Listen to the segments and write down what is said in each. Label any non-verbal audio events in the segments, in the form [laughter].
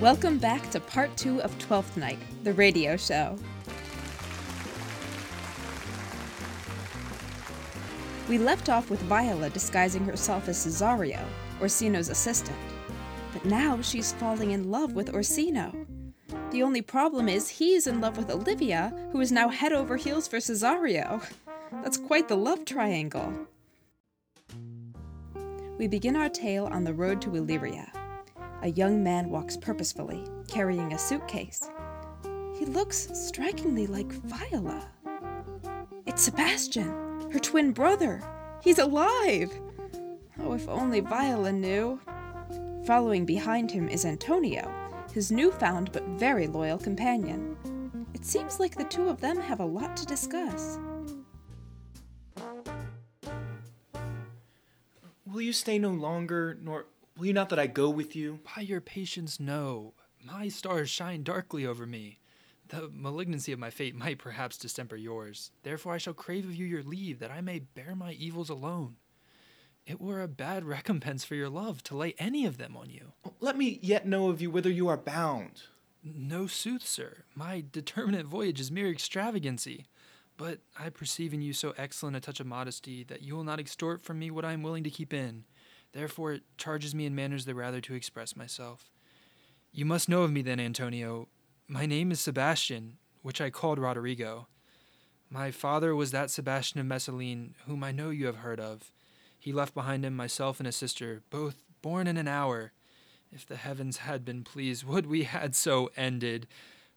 Welcome back to part two of Twelfth Night, the radio show. We left off with Viola disguising herself as Cesario, Orsino's assistant. But now she's falling in love with Orsino. The only problem is he's in love with Olivia, who is now head over heels for Cesario. That's quite the love triangle. We begin our tale on the road to Illyria. A young man walks purposefully, carrying a suitcase. He looks strikingly like Viola. It's Sebastian, her twin brother. He's alive! Oh, if only Viola knew. Following behind him is Antonio, his newfound but very loyal companion. It seems like the two of them have a lot to discuss. Will you stay no longer, nor will you not that I go with you? By your patience, no. My stars shine darkly over me. The malignancy of my fate might perhaps distemper yours. Therefore, I shall crave of you your leave, that I may bear my evils alone. It were a bad recompense for your love to lay any of them on you. Let me yet know of you whither you are bound. No sooth, sir. My determinate voyage is mere extravagancy. But I perceive in you so excellent a touch of modesty that you will not extort from me what I am willing to keep in. Therefore, it charges me in manners the rather to express myself. You must know of me then, Antonio. My name is Sebastian, which I called Roderigo. My father was that Sebastian of Messaline, whom I know you have heard of. He left behind him myself and a sister, both born in an hour. If the heavens had been pleased, would we had so ended.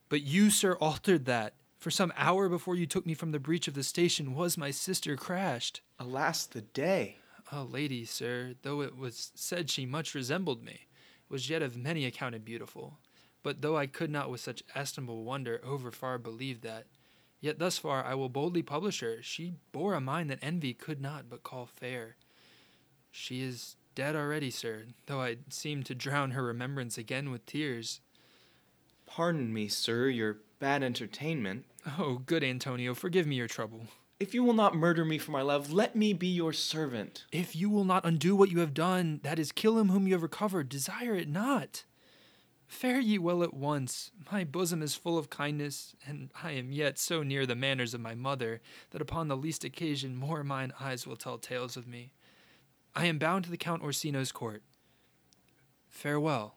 But you, sir, altered that. For some hour before you took me from the breach of the station was my sister crashed. Alas, the day. A lady, sir, though it was said she much resembled me, was yet of many accounted beautiful. But though I could not with such estimable wonder over far believe that, yet thus far I will boldly publish her. She bore a mind that envy could not but call fair. She is dead already, sir, though I seem to drown her remembrance again with tears. Pardon me, sir, your bad entertainment. Oh, good Antonio, forgive me your trouble. If you will not murder me for my love, let me be your servant. If you will not undo what you have done, that is, kill him whom you have recovered, desire it not. Fare ye well at once. My bosom is full of kindness, and I am yet so near the manners of my mother that upon the least occasion more mine eyes will tell tales of me. I am bound to the Count Orsino's court. Farewell.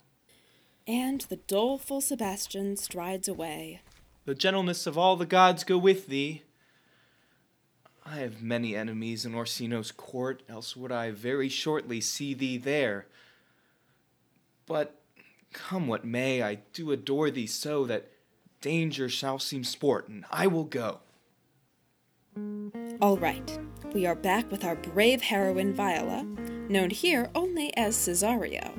And the doleful Sebastian strides away. The gentleness of all the gods go with thee. I have many enemies in Orsino's court, else would I very shortly see thee there. But come what may, I do adore thee so that danger shall seem sport, and I will go. All right, we are back with our brave heroine Viola, known here only as Cesario.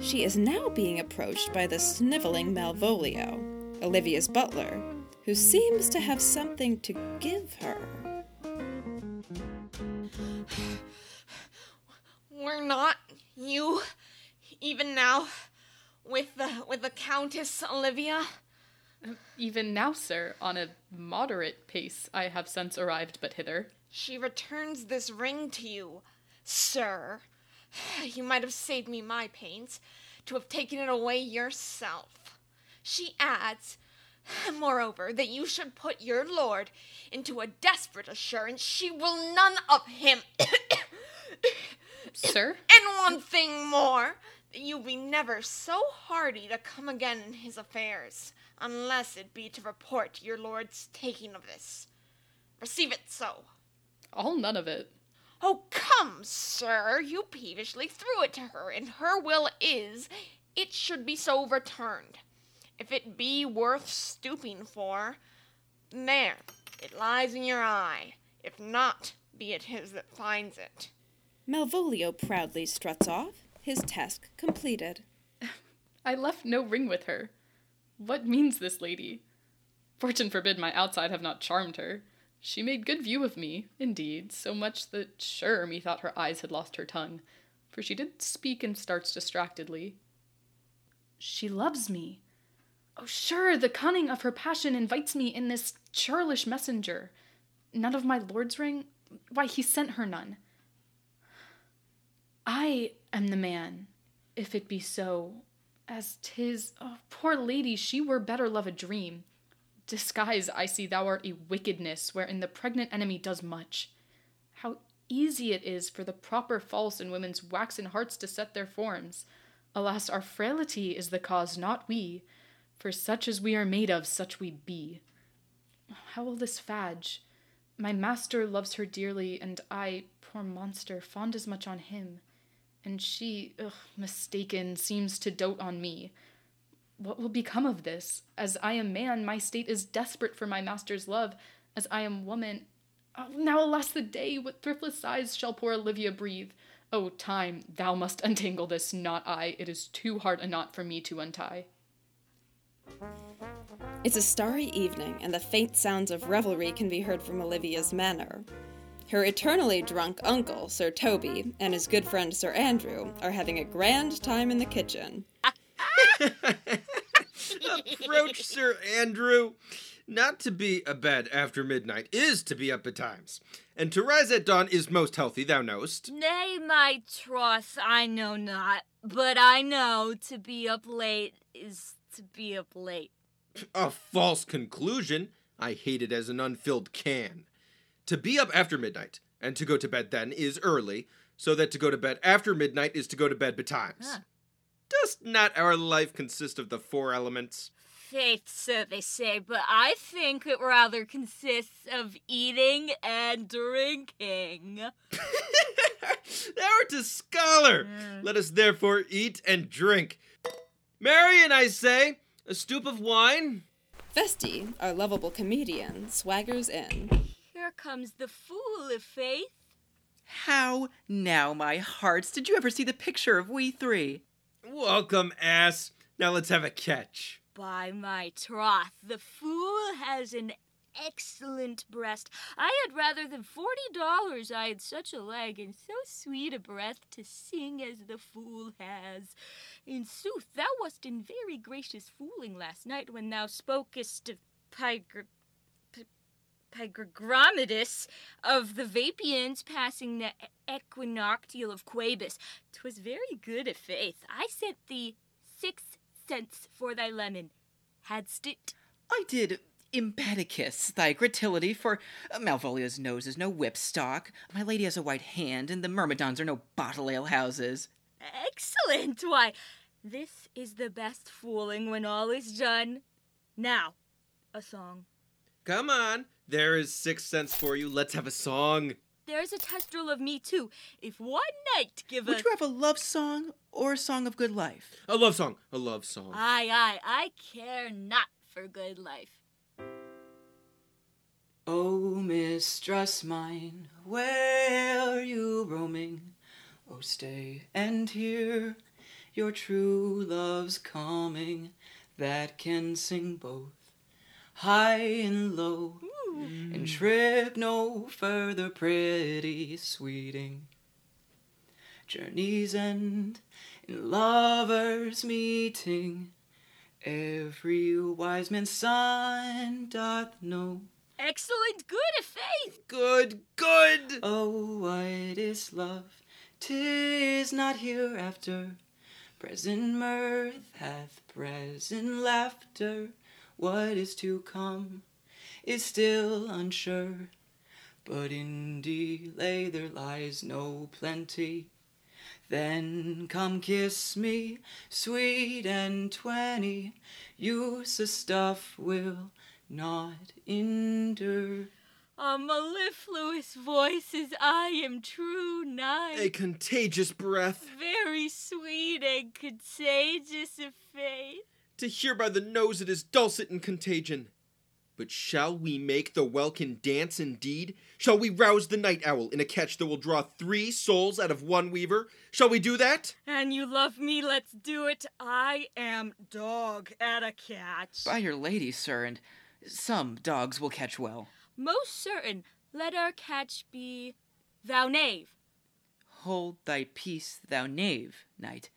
She is now being approached by the sniveling Malvolio, Olivia's butler, who seems to have something to give her. Not you, even now, with the with the Countess Olivia. Even now, sir, on a moderate pace, I have since arrived but hither. She returns this ring to you, sir. You might have saved me my pains to have taken it away yourself. She adds, moreover, that you should put your lord into a desperate assurance she will none of him. Sir? And one thing more, that you be never so hardy to come again in his affairs, unless it be to report your lord's taking of this. Receive it so. All none of it. Oh, come, sir, you peevishly threw it to her, and her will is it should be so returned. If it be worth stooping for, there, it lies in your eye. If not, be it his that finds it. Malvolio proudly struts off, his task completed. [laughs] I left no ring with her. What means this lady? Fortune forbid my outside have not charmed her. She made good view of me, indeed, so much that sure methought her eyes had lost her tongue, for she did speak and starts distractedly. She loves me. Oh, sure, the cunning of her passion invites me in this churlish messenger. None of my lord's ring? Why, he sent her none. I am the man, if it be so. As 'tis, oh, poor lady, she were better love a dream. Disguise, I see thou art a wickedness wherein the pregnant enemy does much. How easy it is for the proper false in women's waxen hearts to set their forms. Alas, our frailty is the cause, not we. For such as we are made of, such we be. How will this fadge? My master loves her dearly, and I, poor monster, fond as much on him. And she, ugh, mistaken, seems to dote on me. What will become of this? As I am man, my state is desperate for my master's love. As I am woman, oh, now alas the day! What thriftless sighs shall poor Olivia breathe? O time, thou must untangle this, not I. It is too hard a knot for me to untie. It's a starry evening, and the faint sounds of revelry can be heard from Olivia's manor. Her eternally drunk uncle, Sir Toby, and his good friend Sir Andrew are having a grand time in the kitchen. [laughs] Approach Sir Andrew. Not to be abed after midnight is to be up betimes, and to rise at dawn is most healthy, thou knowest. Nay, my troth, I know not, but I know to be up late is to be up late. A false conclusion. I hate it as an unfilled can. To be up after midnight and to go to bed then is early, so that to go to bed after midnight is to go to bed betimes. Huh. Does not our life consist of the four elements? Faith, so they say, but I think it rather consists of eating and drinking. Thou art a scholar. Hmm. Let us therefore eat and drink. Marion, I say, a stoop of wine? Feste, our lovable comedian, swaggers in. Here comes the fool of faith. How now, my hearts? Did you ever see the picture of we three? Welcome, ass. Now let's have a catch. By my troth, the fool has an excellent breast. I had rather than forty dollars I had such a leg and so sweet a breath to sing as the fool has. In sooth, thou wast in very gracious fooling last night when thou spokest of Pygr... P- Pigrogromitus of the Vapians passing the equinoctial of Queubus. 'Twas very good, i' faith. I sent thee six cents for thy lemon. Hadst it? I did impeticus thy gratility, for uh, Malvolio's nose is no whipstock, my lady has a white hand, and the myrmidons are no bottle ale houses. Excellent! Why, this is the best fooling when all is done. Now, a song. Come on. There is six cents for you. Let's have a song. There's a testrel of me, too. If one night give a Would you have a love song or a song of good life? A love song. A love song. Aye, aye, I care not for good life. Oh, mistress mine, where are you roaming? Oh, stay and hear your true love's coming that can sing both high and low and trip no further, pretty sweeting. Journeys end in lovers' meeting. Every wise man's son doth know. Excellent good faith. Good, good. Oh, what is love? Tis not hereafter. Present mirth hath present laughter. What is to come is still unsure. But in delay there lies no plenty. Then come kiss me, sweet and twenty. Use of stuff will not endure. A mellifluous voice as I am true nigh. A contagious breath. Very sweet and contagious of faith. To hear by the nose it is dulcet and contagion. But shall we make the welkin dance indeed? Shall we rouse the night owl in a catch that will draw three souls out of one weaver? Shall we do that? And you love me, let's do it. I am dog at a catch. By your lady, sir, and some dogs will catch well. Most certain, let our catch be thou knave. Hold thy peace, thou knave, knight.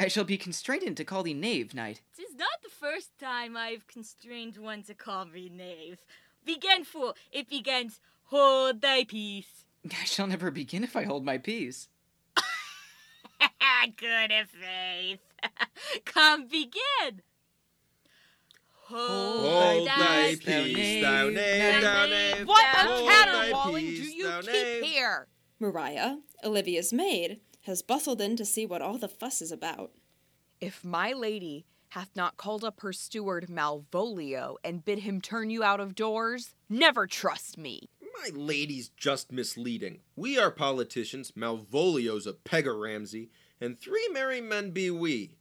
I shall be constrained to call thee knave, knight. Tis not the first time I've constrained one to call me knave. Begin, fool. It begins, hold thy peace. [laughs] I shall never begin if I hold my peace. [laughs] Good of faith. [laughs] Come begin. Hold thy peace, thou knave, thou knave. What a Hold caterwauling do you keep knave. here? Mariah, Olivia's maid, has bustled in to see what all the fuss is about. If my lady hath not called up her steward Malvolio and bid him turn you out of doors, never trust me. My lady's just misleading. We are politicians, Malvolio's a pegger Ramsay, and three merry men be we.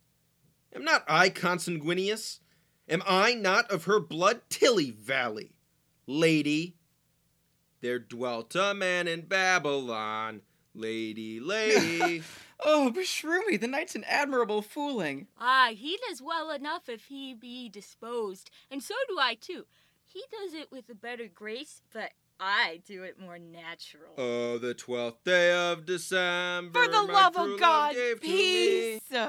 Am not I consanguineous? Am I not of her blood, Tilly Valley? Lady, there dwelt a man in Babylon. Lady, [laughs] lady. Oh, beshrew me, the knight's an admirable fooling. Ah, he does well enough if he be disposed, and so do I too. He does it with a better grace, but I do it more natural. oh, the twelfth day of December. For the my love true of God, gave to me. peace!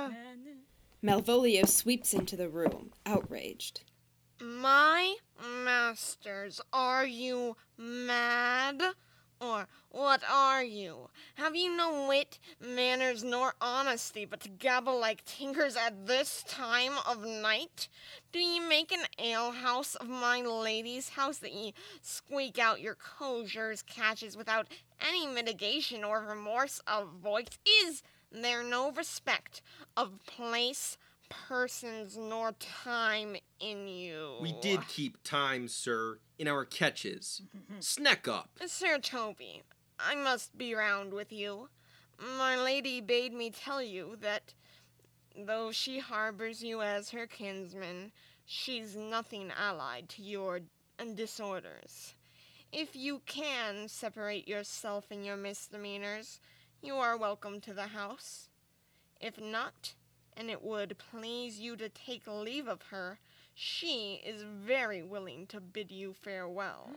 Malvolio sweeps into the room, outraged. My masters, are you mad? Or what are you? Have you no wit, manners, nor honesty, but to gabble like tinkers at this time of night? Do ye make an alehouse of my lady's house that ye squeak out your cosiers catches without any mitigation or remorse of voice? Is there no respect of place, persons, nor time in you? We did keep time, sir, in our catches. [laughs] Sneck up. Sir Toby, I must be round with you. My lady bade me tell you that though she harbors you as her kinsman, she's nothing allied to your disorders. If you can separate yourself and your misdemeanors, you are welcome to the house. If not, and it would please you to take leave of her, she is very willing to bid you farewell.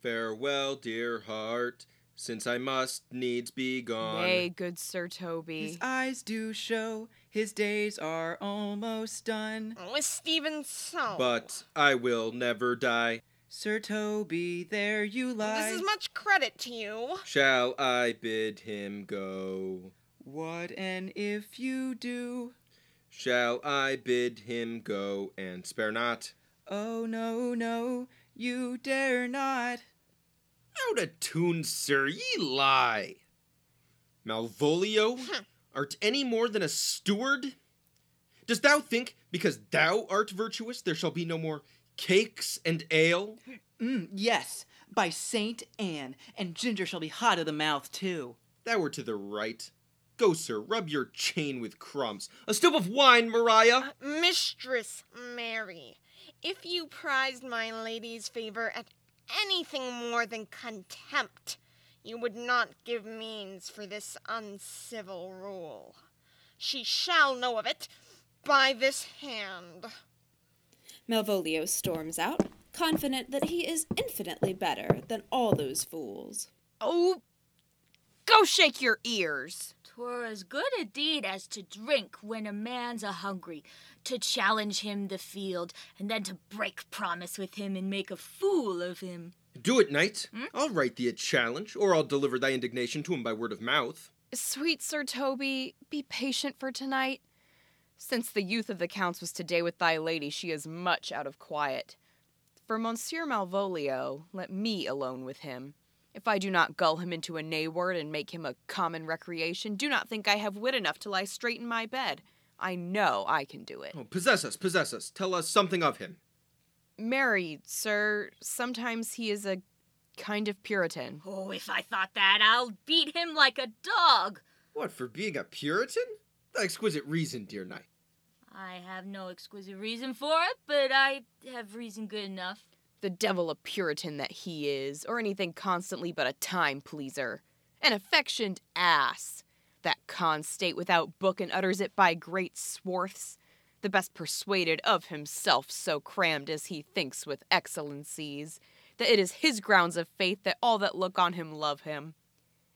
Farewell, dear heart, since I must needs be gone. Nay, good Sir Toby. His eyes do show his days are almost done. Oh, With Stephen so. But I will never die. Sir Toby, there you lie. This is much credit to you. Shall I bid him go? What and if you do? Shall I bid him go and spare not? Oh no, no, you dare not. Out of tune, sir, ye lie. Malvolio, art any more than a steward? Dost thou think, because thou art virtuous, there shall be no more cakes and ale? Mm, yes, by Saint Anne, and ginger shall be hot of the mouth too. Thou were to the right. Go, sir, rub your chain with crumbs. A stoup of wine, Maria! Uh, Mistress Mary, if you prized my lady's favor at anything more than contempt, you would not give means for this uncivil rule. She shall know of it by this hand. Malvolio storms out, confident that he is infinitely better than all those fools. Oh, go shake your ears. Twere as good a deed as to drink when a man's a hungry, to challenge him the field, and then to break promise with him and make a fool of him. Do it, knight. Hmm? I'll write thee a challenge, or I'll deliver thy indignation to him by word of mouth. Sweet Sir Toby, be patient for tonight. Since the youth of the counts was today with thy lady, she is much out of quiet. For Monsieur Malvolio, let me alone with him. If I do not gull him into a nay word and make him a common recreation, do not think I have wit enough to lie straight in my bed. I know I can do it. Oh, possess us, possess us. Tell us something of him. Mary, sir, sometimes he is a kind of Puritan. Oh, if I thought that, I'll beat him like a dog. What, for being a Puritan? Exquisite reason, dear knight. I have no exquisite reason for it, but I have reason good enough. The devil a Puritan that he is, or anything constantly but a time pleaser. An affectioned ass. That con state without book and utters it by great swarths. The best persuaded of himself, so crammed as he thinks with excellencies, that it is his grounds of faith that all that look on him love him.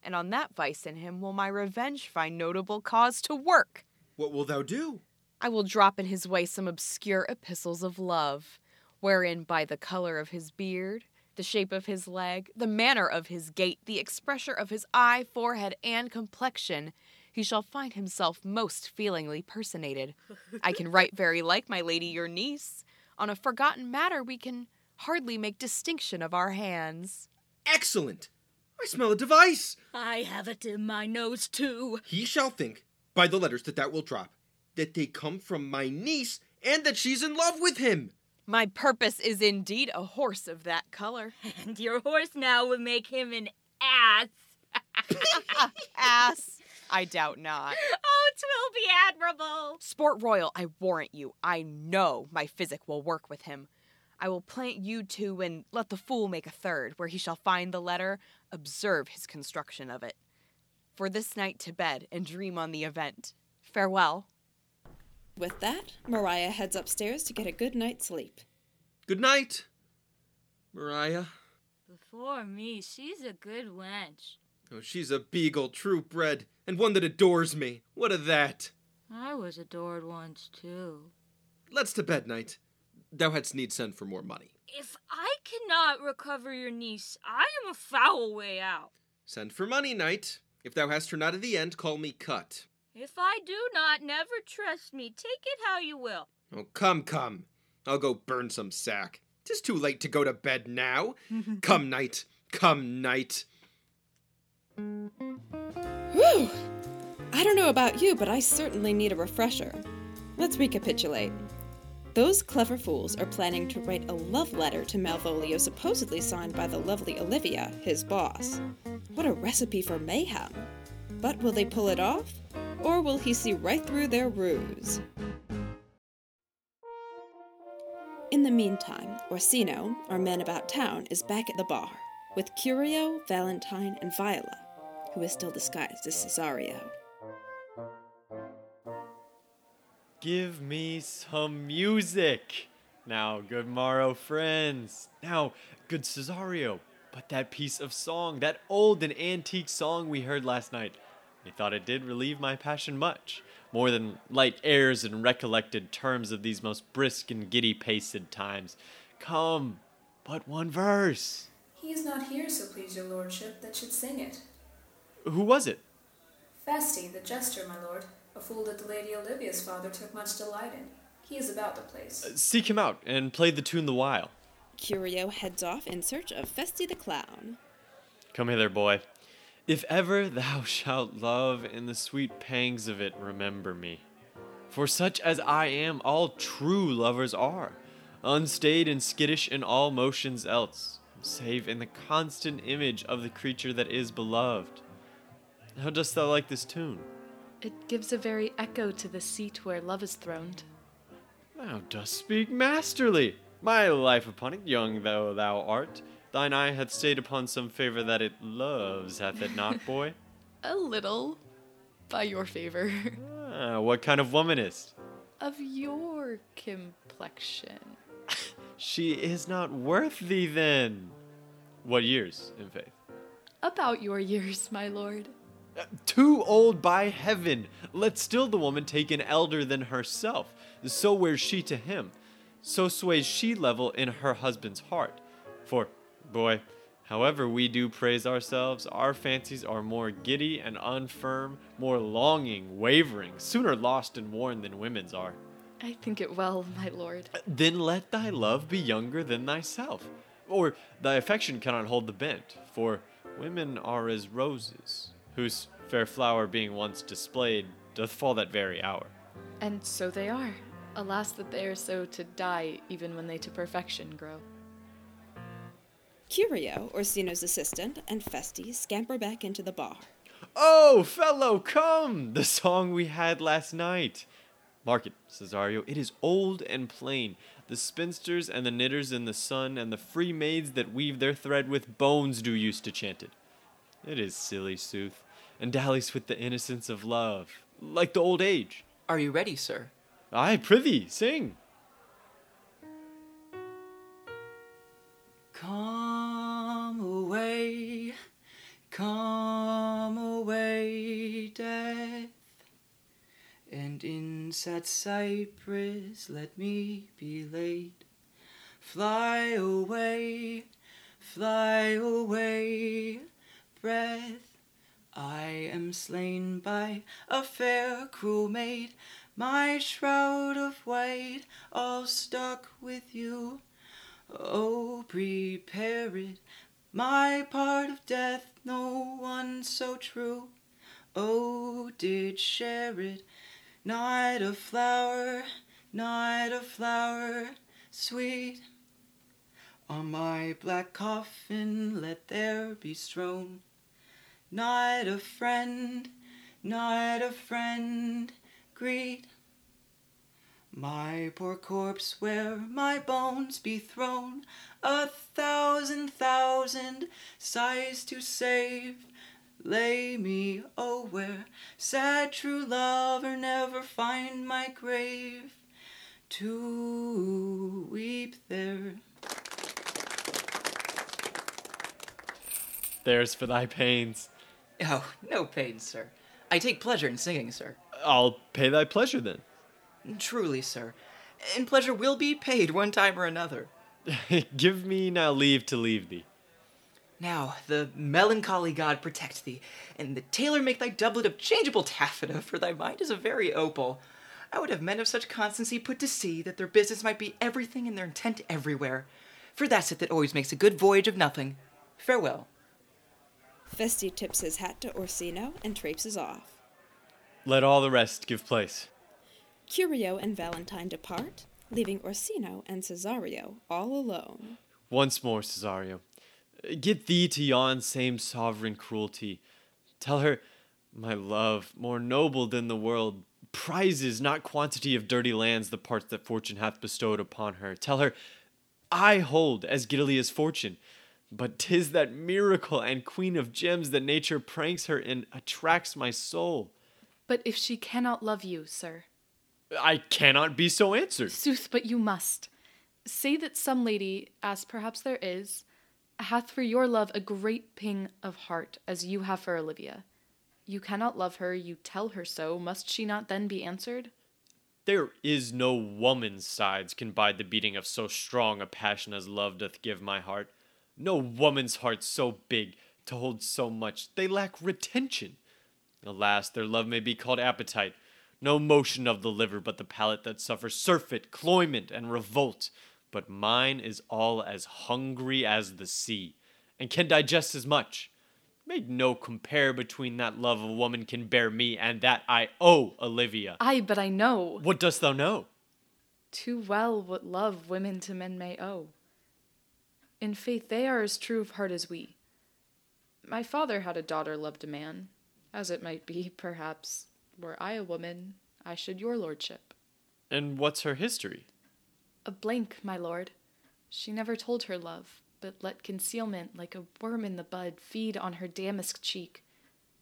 And on that vice in him will my revenge find notable cause to work. What will thou do? I will drop in his way some obscure epistles of love, wherein by the color of his beard, the shape of his leg, the manner of his gait, the expression of his eye, forehead, and complexion, he shall find himself most feelingly personated. I can write very like my lady your niece. On a forgotten matter, we can hardly make distinction of our hands. Excellent! I smell a device! I have it in my nose too. He shall think, by the letters that that will drop, that they come from my niece and that she's in love with him. My purpose is indeed a horse of that color. [laughs] And your horse now will make him an ass. [laughs] Ass. I doubt not. Oh, twill be admirable. Sport Royal, I warrant you, I know my physic will work with him. I will plant you two and let the fool make a third, where he shall find the letter, observe his construction of it. For this night to bed and dream on the event. Farewell. With that, Mariah heads upstairs to get a good night's sleep. Good night, Mariah. Before me, she's a good wench. Oh, she's a beagle, true bred, and one that adores me. What of that? I was adored once too. Let's to bed, knight. Thou hadst need send for more money. If I cannot recover your niece, I am a foul way out. Send for money, knight. If thou hast her not at the end, call me cut. If I do not, never trust me. Take it how you will. Oh, come, come. I'll go burn some sack. Tis too late to go to bed now. [laughs] come, night. Come, night. Whew! I don't know about you, but I certainly need a refresher. Let's recapitulate. Those clever fools are planning to write a love letter to Malvolio supposedly signed by the lovely Olivia, his boss. What a recipe for mayhem! But will they pull it off? Or will he see right through their ruse? In the meantime, Orsino, or man about town, is back at the bar with Curio, Valentine, and Viola, who is still disguised as Cesario. Give me some music. Now, good morrow, friends. Now, good Cesario. But that piece of song, that old and antique song we heard last night, I thought it did relieve my passion much, more than light airs and recollected terms of these most brisk and giddy paced times. Come, but one verse. He is not here, so please your lordship, that should sing it. Who was it? Feste, the jester, my lord, a fool that the Lady Olivia's father took much delight in. He is about the place. Uh, seek him out and play the tune the while. Curio heads off in search of Feste the clown. Come hither, boy. If ever thou shalt love in the sweet pangs of it, remember me. For such as I am, all true lovers are, unstayed and skittish in all motions else, save in the constant image of the creature that is beloved. How dost thou like this tune? It gives a very echo to the seat where love is throned. Thou dost speak masterly. My life upon it, young though thou art, thine eye hath stayed upon some favor that it loves, hath it not, [laughs] boy? A little. By your favor. ah, what kind of woman is? Of your complexion. [laughs] She is not worth thee then. What years, in faith? About your years, my lord. Uh, Too old by heaven. Let still the woman take an elder than herself. So wears she to him. So sways she level in her husband's heart. For, boy, however we do praise ourselves, our fancies are more giddy and unfirm, more longing, wavering, sooner lost and worn than women's are. I think it well, my lord. Uh, then let thy love be younger than thyself. Or thy affection cannot hold the bent, for women are as roses, whose fair flower being once displayed doth fall that very hour. And so they are. Alas, that they are so to die even when they to perfection grow. Curio, Orsino's assistant, and Feste scamper back into the bar. Oh, fellow, come! The song we had last night. Mark it, Cesario, it is old and plain. The spinsters and the knitters in the sun and the free maids that weave their thread with bones do used to chant it. It is silly sooth, and dallies with the innocence of love, like the old age. Are you ready, sir? Ay, prithee, sing. Come away, come away, death, and in sad cypress let me be laid. Fly away, fly away, breath, I am slain by a fair, cruel maid, my shroud of white all stuck with you. Oh, prepare it, my part of death, no one so true. Oh, did share it, not a flower, not a flower, sweet. On my black coffin let there be strown not a friend, not a friend, greet. My poor corpse where my bones be thrown, a thousand thousand sighs to save. Lay me, oh, where sad true lover never find my grave to weep there. There's for thy pains. Oh, no pains, sir. I take pleasure in singing, sir. I'll pay thy pleasure then. Truly, sir. And pleasure will be paid one time or another. [laughs] Give me now leave to leave thee. Now, the melancholy god protect thee, and the tailor make thy doublet of changeable taffeta, for thy mind is a very opal. I would have men of such constancy put to sea that their business might be everything and their intent everywhere. For that's it that always makes a good voyage of nothing. Farewell. Feste tips his hat to Orsino and traipses off. Let all the rest give place. Curio and Valentine depart, leaving Orsino and Cesario all alone. Once more, Cesario, get thee to yon same sovereign cruelty. Tell her, my love, more noble than the world, prizes not quantity of dirty lands the parts that fortune hath bestowed upon her. Tell her, I hold as giddily as fortune, but 'tis that miracle and queen of gems that nature pranks her and attracts my soul. But if she cannot love you, sir. I cannot be so answered. Sooth, but you must. Say that some lady, as perhaps there is, hath for your love a great ping of heart, as you have for Olivia. You cannot love her, you tell her so. Must she not then be answered? There is no woman's sides can bide the beating of so strong a passion as love doth give my heart. No woman's heart so big to hold so much. They lack retention. Alas, their love may be called appetite. No motion of the liver, but the palate that suffers surfeit, cloyment, and revolt. But mine is all as hungry as the sea, and can digest as much. Make no compare between that love a woman can bear me and that I owe Olivia. Ay, but I know. What dost thou know? Too well what love women to men may owe. In faith, they are as true of heart as we. My father had a daughter loved a man, as it might be, perhaps, were I a woman, I should your lordship. And what's her history? A blank, my lord. She never told her love, but let concealment, like a worm in the bud, feed on her damask cheek.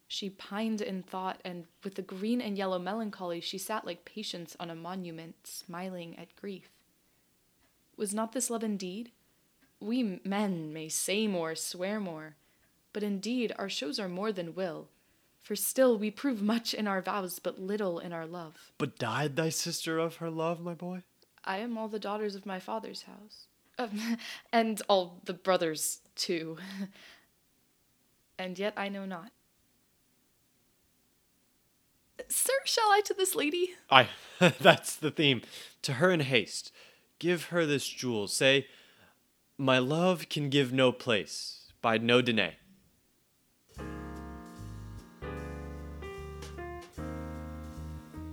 She pined in thought, and with the green and yellow melancholy, she sat like patience on a monument, smiling at grief. Was not this love indeed? We men may say more, swear more, but indeed our shows are more than will. For still we prove much in our vows, but little in our love. But died thy sister of her love, my boy? I am all the daughters of my father's house. Um, [laughs] and all the brothers, too. [laughs] and yet I know not. Sir, shall I to this lady? Aye, [laughs] that's the theme. To her in haste. Give her this jewel. Say, My love can give no place. Bide no delay.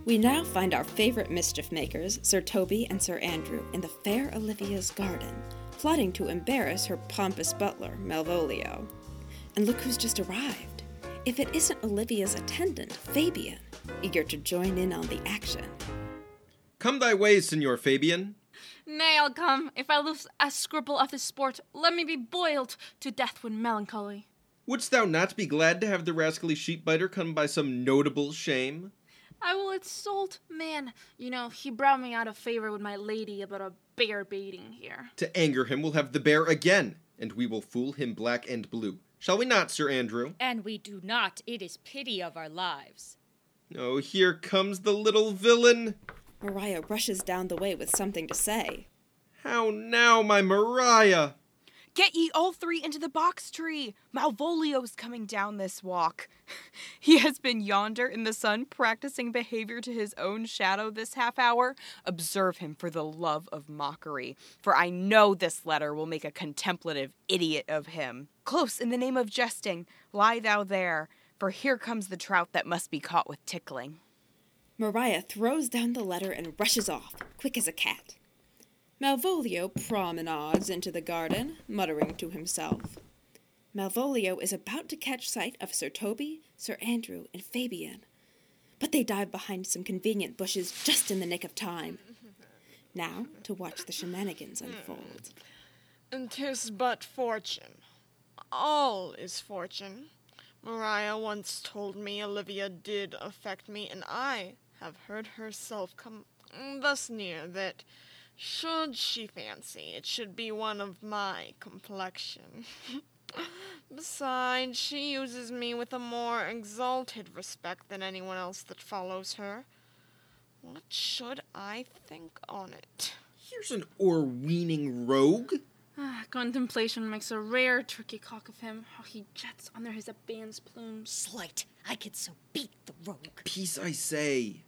We now find our favorite mischief makers, Sir Toby and Sir Andrew, in the fair Olivia's garden, plotting to embarrass her pompous butler, Malvolio. And look who's just arrived. If it isn't Olivia's attendant, Fabian, eager to join in on the action. Come thy ways, Signor Fabian. Nay, I'll come. If I lose a scruple of this sport, let me be boiled to death with melancholy. Wouldst thou not be glad to have the rascally sheep biter come by some notable shame? I will insult man. You know, he brought me out of favor with my lady about a bear baiting here. To anger him, we'll have the bear again, and we will fool him black and blue. Shall we not, Sir Andrew? And we do not. It is pity of our lives. Oh, here comes the little villain. Maria rushes down the way with something to say. How now, my Maria? Get ye all three into the box tree. Malvolio's coming down this walk. [laughs] he has been yonder in the sun practicing behavior to his own shadow this half hour. Observe him for the love of mockery, for I know this letter will make a contemplative idiot of him. Close in the name of jesting, lie thou there, for here comes the trout that must be caught with tickling. Maria throws down the letter and rushes off, quick as a cat. Malvolio promenades into the garden, muttering to himself. Malvolio is about to catch sight of Sir Toby, Sir Andrew, and Fabian, but they dive behind some convenient bushes just in the nick of time. Now to watch the shenanigans hmm. unfold. And 'tis but fortune. All is fortune. Maria once told me Olivia did affect me, and I have heard herself come thus near that should she fancy it should be one of my complexion. [laughs] Besides, she uses me with a more exalted respect than anyone else that follows her. What should I think on it? Here's an o'erweening rogue. Ah, contemplation makes a rare turkey cock of him. How he jets under his abeyance plume. Slight. I could so beat the rogue. Peace, I say.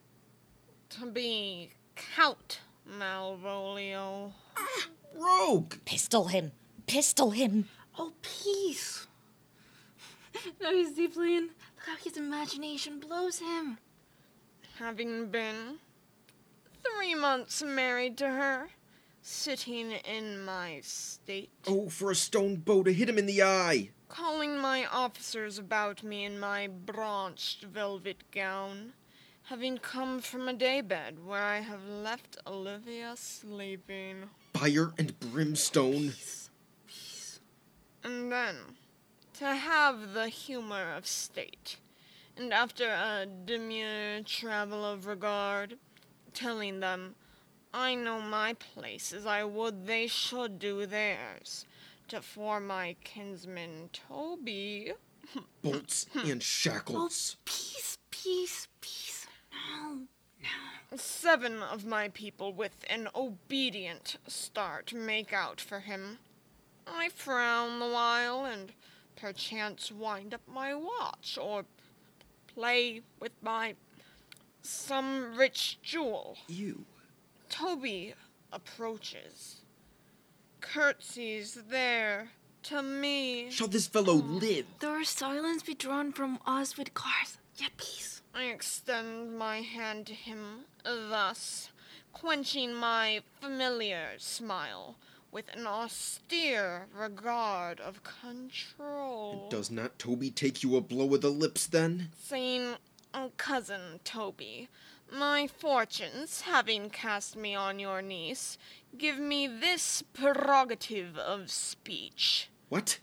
To be Count Malvolio. Ah, rogue! Pistol him. Pistol him. Oh, peace. now he's deeply in. Look how his imagination blows him. Having been three months married to her, sitting in my state, Oh, for a stone bow to hit him in the eye. calling my officers about me in my branched velvet gown, having come from a daybed where I have left Olivia sleeping. Fire and brimstone. And then, to have the humor of state, and after a demure travel of regard, telling them, I know my place as I would they should do theirs, to for my kinsman Toby. Bolts and shackles. Peace, peace, peace. No, no. Seven of my people with an obedient start make out for him. I frown the while and perchance wind up my watch or play with my some rich jewel. You. Toby approaches, curtsies there to me. Shall this fellow hmm. live? There silence be drawn from us with cars. Yet peace. I extend my hand to him, thus, quenching my familiar smile with an austere regard of control. Does not Toby take you a blow of the lips then? saying, "Oh, Cousin Toby, my fortunes, having cast me on your niece, give me this prerogative of speech. What?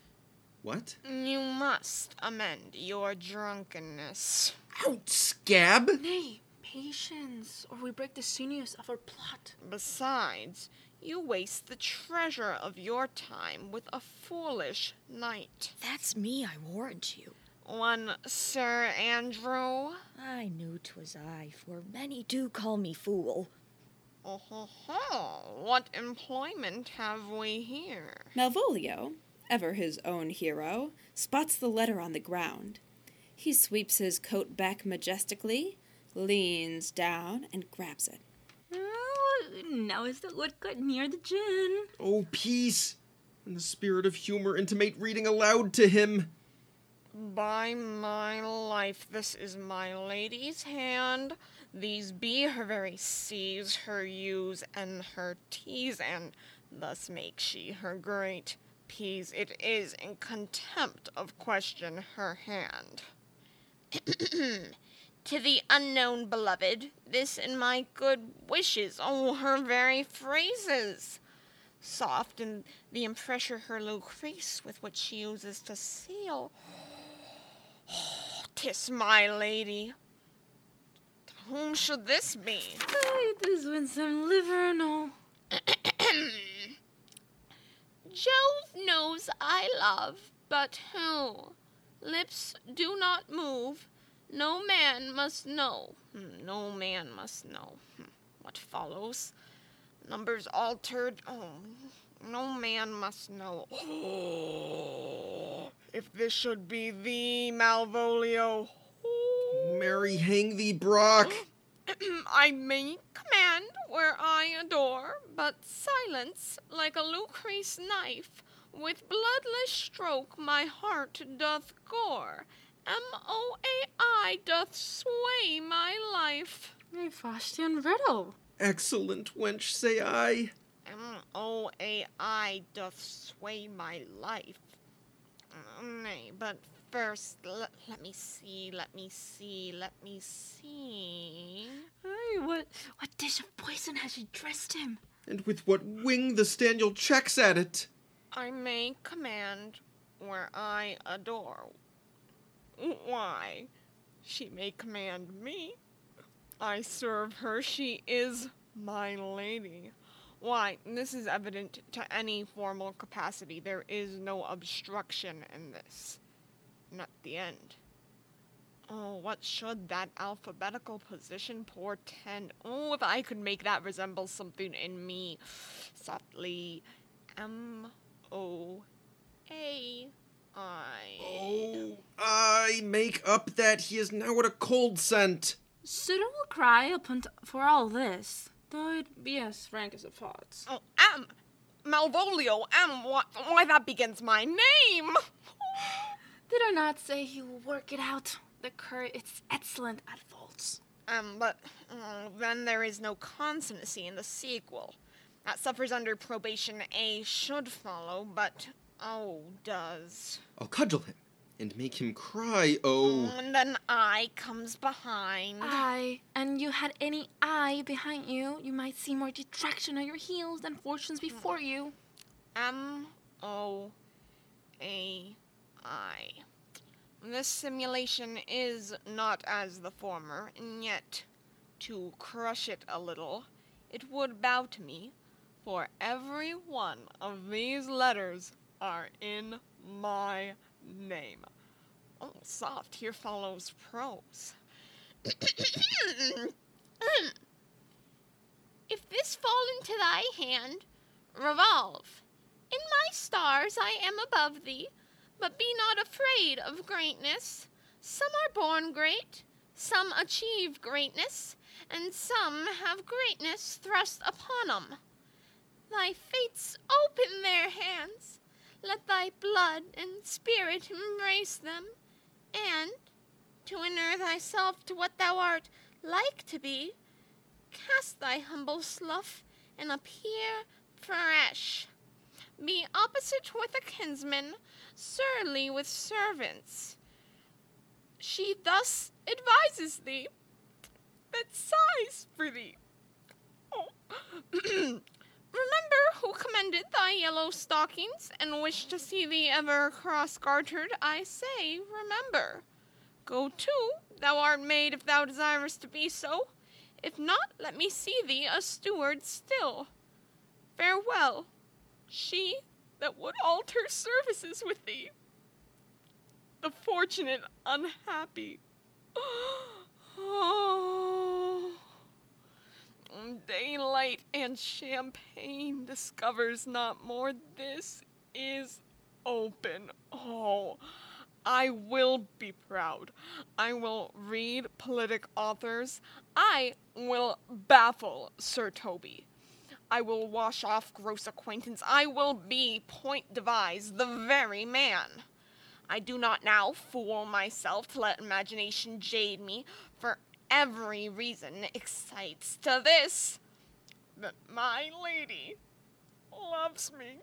What? You must amend your drunkenness. Out, scab! Nay, patience, or we break the sinews of our plot. Besides, you waste the treasure of your time with a foolish knight. That's me, I warrant you. One Sir Andrew. I knew 'twas I, for many do call me fool. Oh ho ho! What employment have we here? Malvolio, ever his own hero, spots the letter on the ground. He sweeps his coat back majestically, leans down, and grabs it. Oh, now is the woodcut near the gin. Oh, peace! In the spirit of humor, intimate reading aloud to him. By my life, this is my lady's hand. These be her very C's, her U's, and her T's, and thus makes she her great P's. It is in contempt of question her hand. [clears throat] to the unknown beloved, this and my good wishes, oh, her very phrases. Soft in the impressure her Lucrece with which she uses to seal. [sighs] Tis my lady. To whom should this be? Ay, this winsome liver, no. [clears throat] Jove knows I love, but who? Lips do not move. No man must know. Hmm, No man must know. Hmm, What follows? Numbers altered. Oh, No man must know. [gasps] if this should be thee, Malvolio. Mary, hang thee, Brock. [gasps] [laughs] [clears throat] I may command where I adore, but silence, like a Lucrece knife, with bloodless stroke my heart doth gore. M O A I doth sway my life. A Faustian riddle. Excellent wench, say I. M O A I doth sway my life. Mm, Nay, but first, let, let me see, let me see, let me see. Hey, what what dish of poison has she dressed him? And with what wing the Staniel checks at it. I may command where I adore. Why? She may command me. I serve her. She is my lady. Why, this is evident to any formal capacity. There is no obstruction in this. Not the end. Oh, what should that alphabetical position portend? Oh, if I could make that resemble something in me. Softly. M O A I. Oh, I make up that he is now at a cold scent. Sowter will cry upon t- for all this, though it be as frank as a thought. Oh, M. Malvolio, M. Why, why, that begins my name. Did I not say he will work it out? The cur is excellent at faults. Um, but uh, then there is no consonancy in the sequel. That suffers under probation A should follow, but O does. I'll cudgel him and make him cry, oh. And then I comes behind. I, and you had any I behind you, you might see more detraction on your heels than fortunes before you. M O A I. This simulation is not as the former, and yet, to crush it a little, it would bow to me, for every one of these letters are in my name. Oh, soft, here follows prose. [coughs] if this fall into thy hand, revolve. In my stars I am above thee, but be not afraid of greatness. Some are born great, some achieve greatness, and some have greatness thrust upon upon 'em. Thy fates open their hands, let thy blood and spirit embrace them, and, to inure thyself to what thou art like to be, cast thy humble slough and appear fresh. Opposite with a kinsman, surly with servants. She thus advises thee, that sighs for thee. Oh. [clears throat] Remember who commended thy yellow stockings, and wished to see thee ever cross gartered, I say, remember. Go to, thou art made if thou desirest to be so. If not, let me see thee a steward still. Farewell, she that would alter services with thee. The fortunate unhappy. Oh. Daylight and champagne discovers not more. This is open. Oh, I will be proud. I will read politic authors. I will baffle Sir Toby. I will wash off gross acquaintance. I will be point devise, the very man. I do not now fool myself to let imagination jade me, for every reason excites to this that my lady loves me.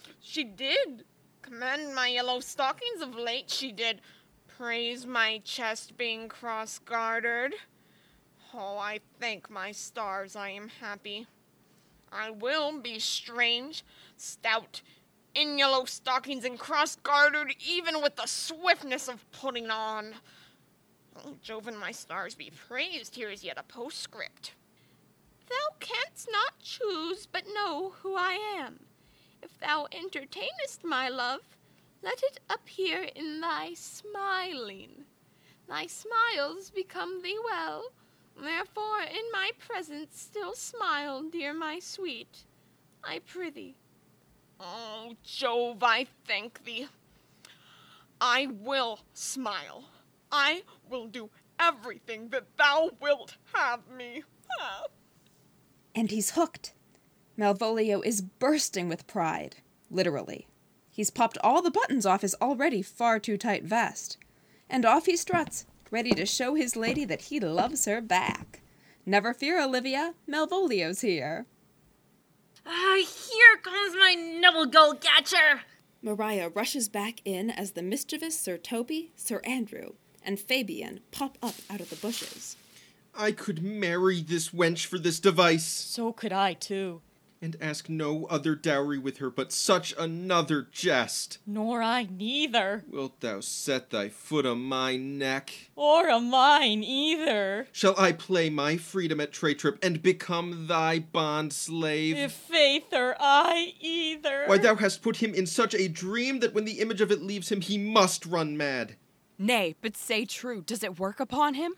[laughs] she did commend my yellow stockings of late. She did praise my chest being cross gartered. Oh, I thank my stars I am happy. I will be strange, stout, in yellow stockings and cross gartered, even with the swiftness of putting on. Oh, Jove and my stars be praised, here is yet a postscript. Thou canst not choose but know who I am. If thou entertainest my love, let it appear in thy smiling. Thy smiles become thee well, therefore in my presence still smile, dear my sweet. I prithee. Oh, Jove, I thank thee. I will smile. I will do everything that thou wilt have me. [laughs] And he's hooked. Malvolio is bursting with pride, literally. He's popped all the buttons off his already far too tight vest. And off he struts, ready to show his lady that he loves her back. Never fear, Olivia, Malvolio's here. Ah, here comes my noble gold catcher. Maria rushes back in as the mischievous Sir Toby, Sir Andrew, and Fabian pop up out of the bushes. I could marry this wench for this device, So could I, too. And ask no other dowry with her but such another jest. Nor I neither. Wilt thou set thy foot on my neck? Or a mine either. Shall I play my freedom at tray trip and become thy bond slave? If faith or I either. Why, thou hast put him in such a dream that when the image of it leaves him, he must run mad. Nay, but say true, does it work upon him?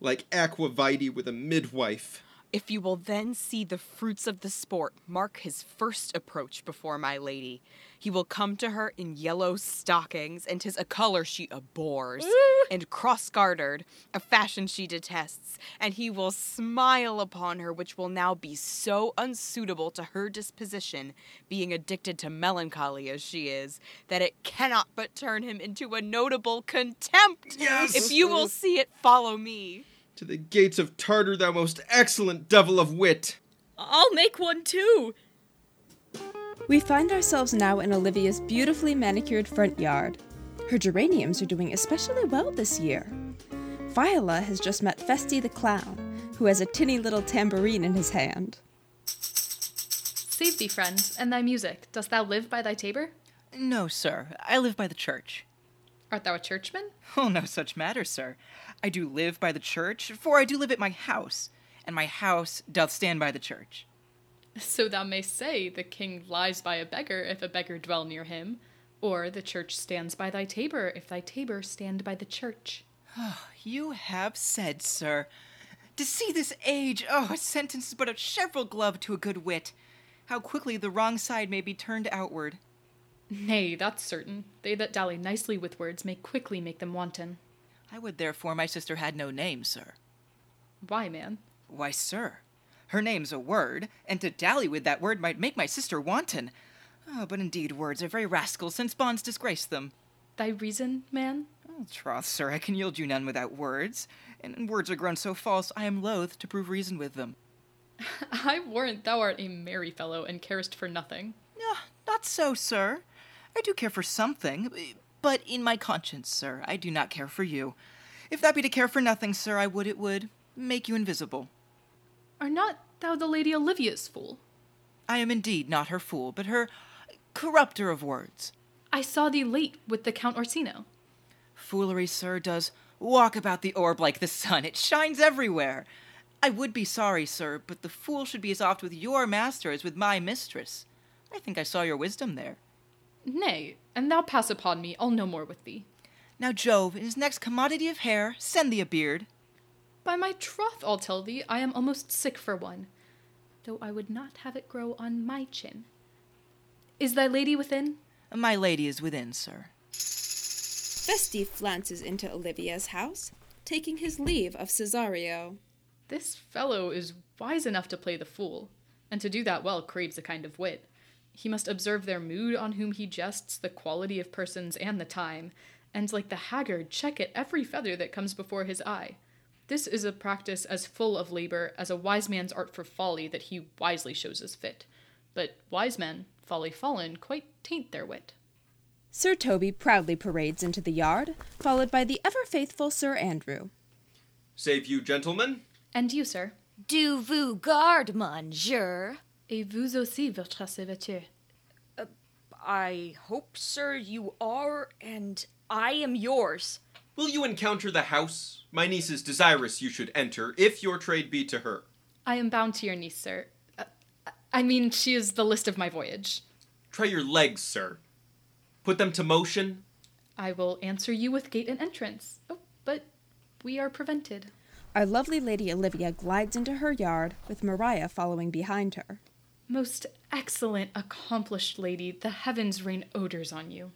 Like aqua vitae with a midwife. If you will then see the fruits of the sport mark his first approach before my lady, he will come to her in yellow stockings, and 'tis a color she abhors, [laughs] and cross gartered, a fashion she detests, and he will smile upon her, which will now be so unsuitable to her disposition, being addicted to melancholy as she is, that it cannot but turn him into a notable contempt. Yes! If you will see it, follow me. To the gates of Tartar, thou most excellent devil of wit! I'll make one too. We find ourselves now in Olivia's beautifully manicured front yard. Her geraniums are doing especially well this year. Viola has just met Feste the clown, who has a tinny little tambourine in his hand. Save thee, friend, and thy music. Dost thou live by thy tabor? No, sir. I live by the church. Art thou a churchman? Oh, no such matter, sir. I do live by the church, for I do live at my house, and my house doth stand by the church. So thou mayst say the king lies by a beggar if a beggar dwell near him, or the church stands by thy tabor if thy tabor stand by the church. Ah, you have said, sir. To see this age, oh, a sentence is but a cheverel glove to a good wit. How quickly the wrong side may be turned outward. Nay, that's certain. They that dally nicely with words may quickly make them wanton. I would therefore my sister had no name, sir. Why, man? Why, sir, her name's a word, and to dally with that word might make my sister wanton. Oh, but indeed words are very rascals, since bonds disgrace them. Thy reason, man? Oh, troth, sir, I can yield you none without words, and words are grown so false I am loath to prove reason with them. [laughs] I warrant thou art a merry fellow and carest for nothing. Ah, not so, sir. I do care for something, but in my conscience, sir, I do not care for you. If that be to care for nothing, sir, I would it would make you invisible. Are not thou the Lady Olivia's fool? I am indeed not her fool, but her corrupter of words. I saw thee late with the Count Orsino. Foolery, sir, does walk about the orb like the sun. It shines everywhere. I would be sorry, sir, but the fool should be as oft with your master as with my mistress. I think I saw your wisdom there. Nay, and thou pass upon me, I'll no more with thee. Now, Jove, in his next commodity of hair, send thee a beard. By my troth, I'll tell thee, I am almost sick for one, though I would not have it grow on my chin. Is thy lady within? My lady is within, sir. Feste flounces into Olivia's house, taking his leave of Cesario. This fellow is wise enough to play the fool, and to do that well craves a kind of wit. He must observe their mood on whom he jests, the quality of persons, and the time, and like the haggard, check at every feather that comes before his eye. This is a practice as full of labor as a wise man's art for folly that he wisely shows as fit. But wise men, folly fallen, quite taint their wit. Sir Toby proudly parades into the yard, followed by the ever faithful Sir Andrew. Save you, gentlemen. And you, sir? Do vous garde, monsieur? Et vous aussi, votre serviteur. I hope, sir, you are, and I am yours. Will you encounter the house? My niece is desirous you should enter, if your trade be to her. I am bound to your niece, sir. Uh, I mean, she is the list of my voyage. Try your legs, sir. Put them to motion. I will answer you with gate and entrance. Oh, but we are prevented. Our lovely Lady Olivia glides into her yard, with Maria following behind her. Most excellent, accomplished lady, the heavens rain odors on you.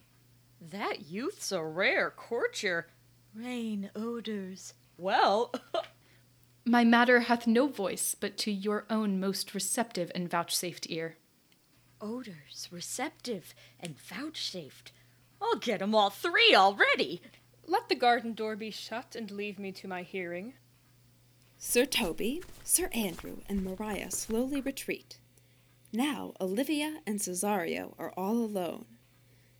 That youth's a rare courtier. Rain odors. Well, [laughs] My matter hath no voice but to your own most receptive and vouchsafed ear. odors, receptive, and vouchsafed. I'll get 'em all three already. Let the garden door be shut and leave me to my hearing. Sir Toby, Sir Andrew, and Maria slowly retreat. Now Olivia and Cesario are all alone.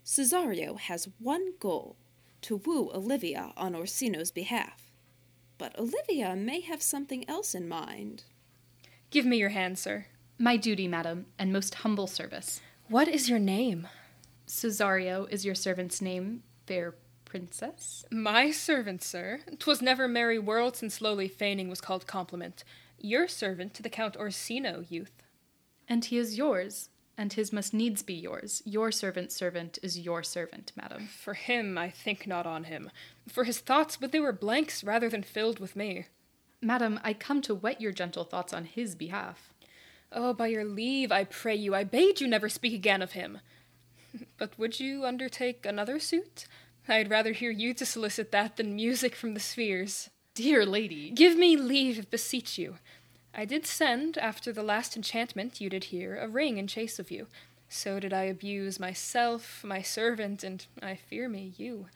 Cesario has one goal to woo Olivia on Orsino's behalf. But Olivia may have something else in mind. Give me your hand, sir. My duty, madam, and most humble service. What is your name? Cesario is your servant's name, fair princess. My servant, sir. 'Twas never merry world since lowly feigning was called compliment. Your servant to the Count Orsino, youth. And he is yours, and his must needs be yours. Your servant's servant is your servant, madam. For him, I think not on him. For his thoughts, but they were blanks rather than filled with me. Madam, I come to whet your gentle thoughts on his behalf. Oh, by your leave, I pray you, I bade you never speak again of him. [laughs] But would you undertake another suit? I'd rather hear you to solicit that than music from the spheres. Dear lady. Give me leave, beseech you. I did send, after the last enchantment you did hear, a ring in chase of you. So did I abuse myself, my servant, and, I fear me, you.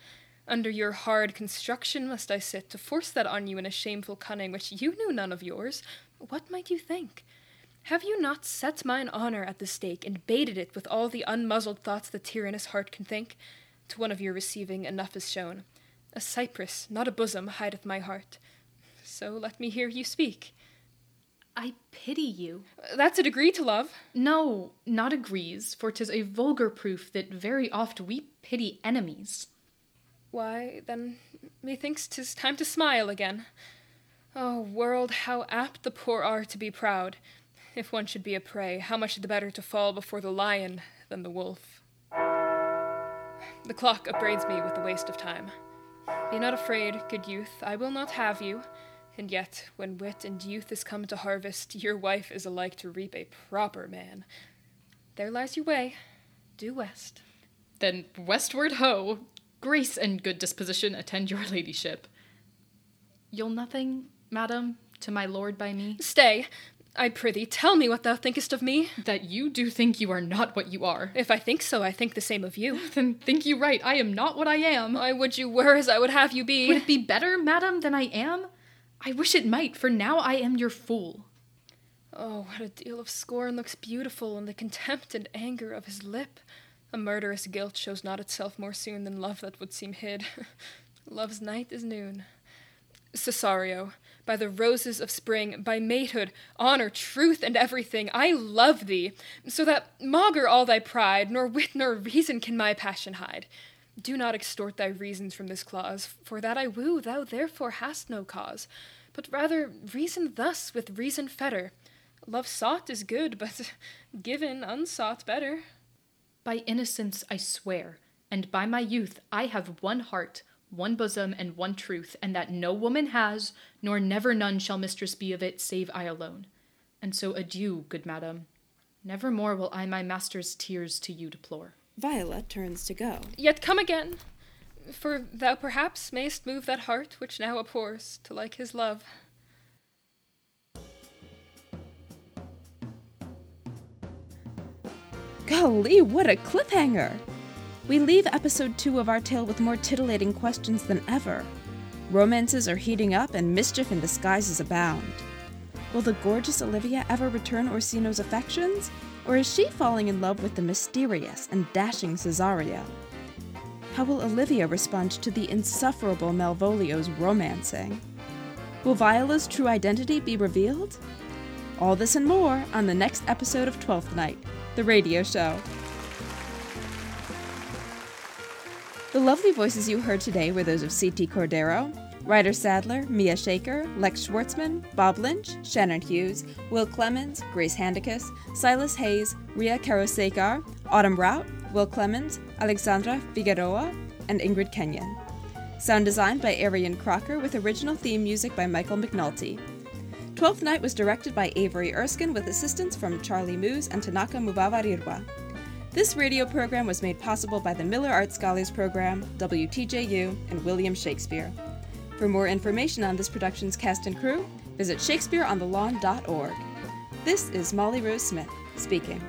Under your hard construction must I sit, to force that on you in a shameful cunning which you knew none of yours. What might you think? Have you not set mine honour at the stake, and baited it with all the unmuzzled thoughts the tyrannous heart can think? To one of your receiving enough is shown. A cypress, not a bosom, hideth my heart. So let me hear you speak. I pity you. That's a degree to love. No, not agrees, for 'tis a vulgar proof that very oft we pity enemies. Why, then, methinks 'tis time to smile again. Oh, world, how apt the poor are to be proud. If one should be a prey, how much the better to fall before the lion than the wolf. The clock upbraids me with the waste of time. Be not afraid, good youth, I will not have you. And yet, when wit and youth is come to harvest, your wife is alike to reap a proper man. There lies your way. Due west. Then westward ho! Grace and good disposition attend your ladyship. You'll nothing, madam, to my lord by me? Stay. I prithee, tell me what thou thinkest of me. That you do think you are not what you are. If I think so, I think the same of you. [laughs] Then think you right, I am not what I am. I would you were as I would have you be. Would it be better, madam, than I am? I wish it might, for now I am your fool. Oh, what a deal of scorn looks beautiful in the contempt and anger of his lip. A murderous guilt shows not itself more soon than love that would seem hid. [laughs] Love's night is noon. Cesario, by the roses of spring, by matehood, honor, truth, and everything, I love thee, so that maugre all thy pride, nor wit nor reason can my passion hide. Do not extort thy reasons from this clause, for that I woo, thou therefore hast no cause, but rather reason thus with reason fetter. Love sought is good, [laughs] but given unsought better. By innocence I swear, and by my youth I have one heart, one bosom, and one truth, and that no woman has, nor never none shall mistress be of it, save I alone. And so adieu, good madam. Never more will I my master's tears to you deplore. Viola turns to go. Yet come again, for thou perhaps mayst move that heart which now abhors to like his love. Golly, what a cliffhanger! We leave episode 2 of our tale with more titillating questions than ever. Romances are heating up and mischief and disguises abound. Will the gorgeous Olivia ever return Orsino's affections? Or is she falling in love with the mysterious and dashing Cesario? How will Olivia respond to the insufferable Malvolio's romancing? Will Viola's true identity be revealed? All this and more on the next episode of Twelfth Night, the radio show. The lovely voices you heard today were those of C.T. Cordero, Ryder Sadler, Mia Shaker, Lex Schwartzman, Bob Lynch, Shannon Hughes, Will Clemens, Grace Handicus, Silas Hayes, Ria Karosekar, Autumn Rout, Will Clemens, Alexandra Figueroa, and Ingrid Kenyon. Sound designed by Arian Crocker with original theme music by Michael McNulty. Twelfth Night was directed by Avery Erskine with assistance from Charlie Moose and Tanaka Mubavarirwa. This radio program was made possible by the Miller Art Scholars Program, WTJU, and William Shakespeare. For more information on this production's cast and crew, visit shakespeareonthelawn.org. This is Molly Rose Smith speaking.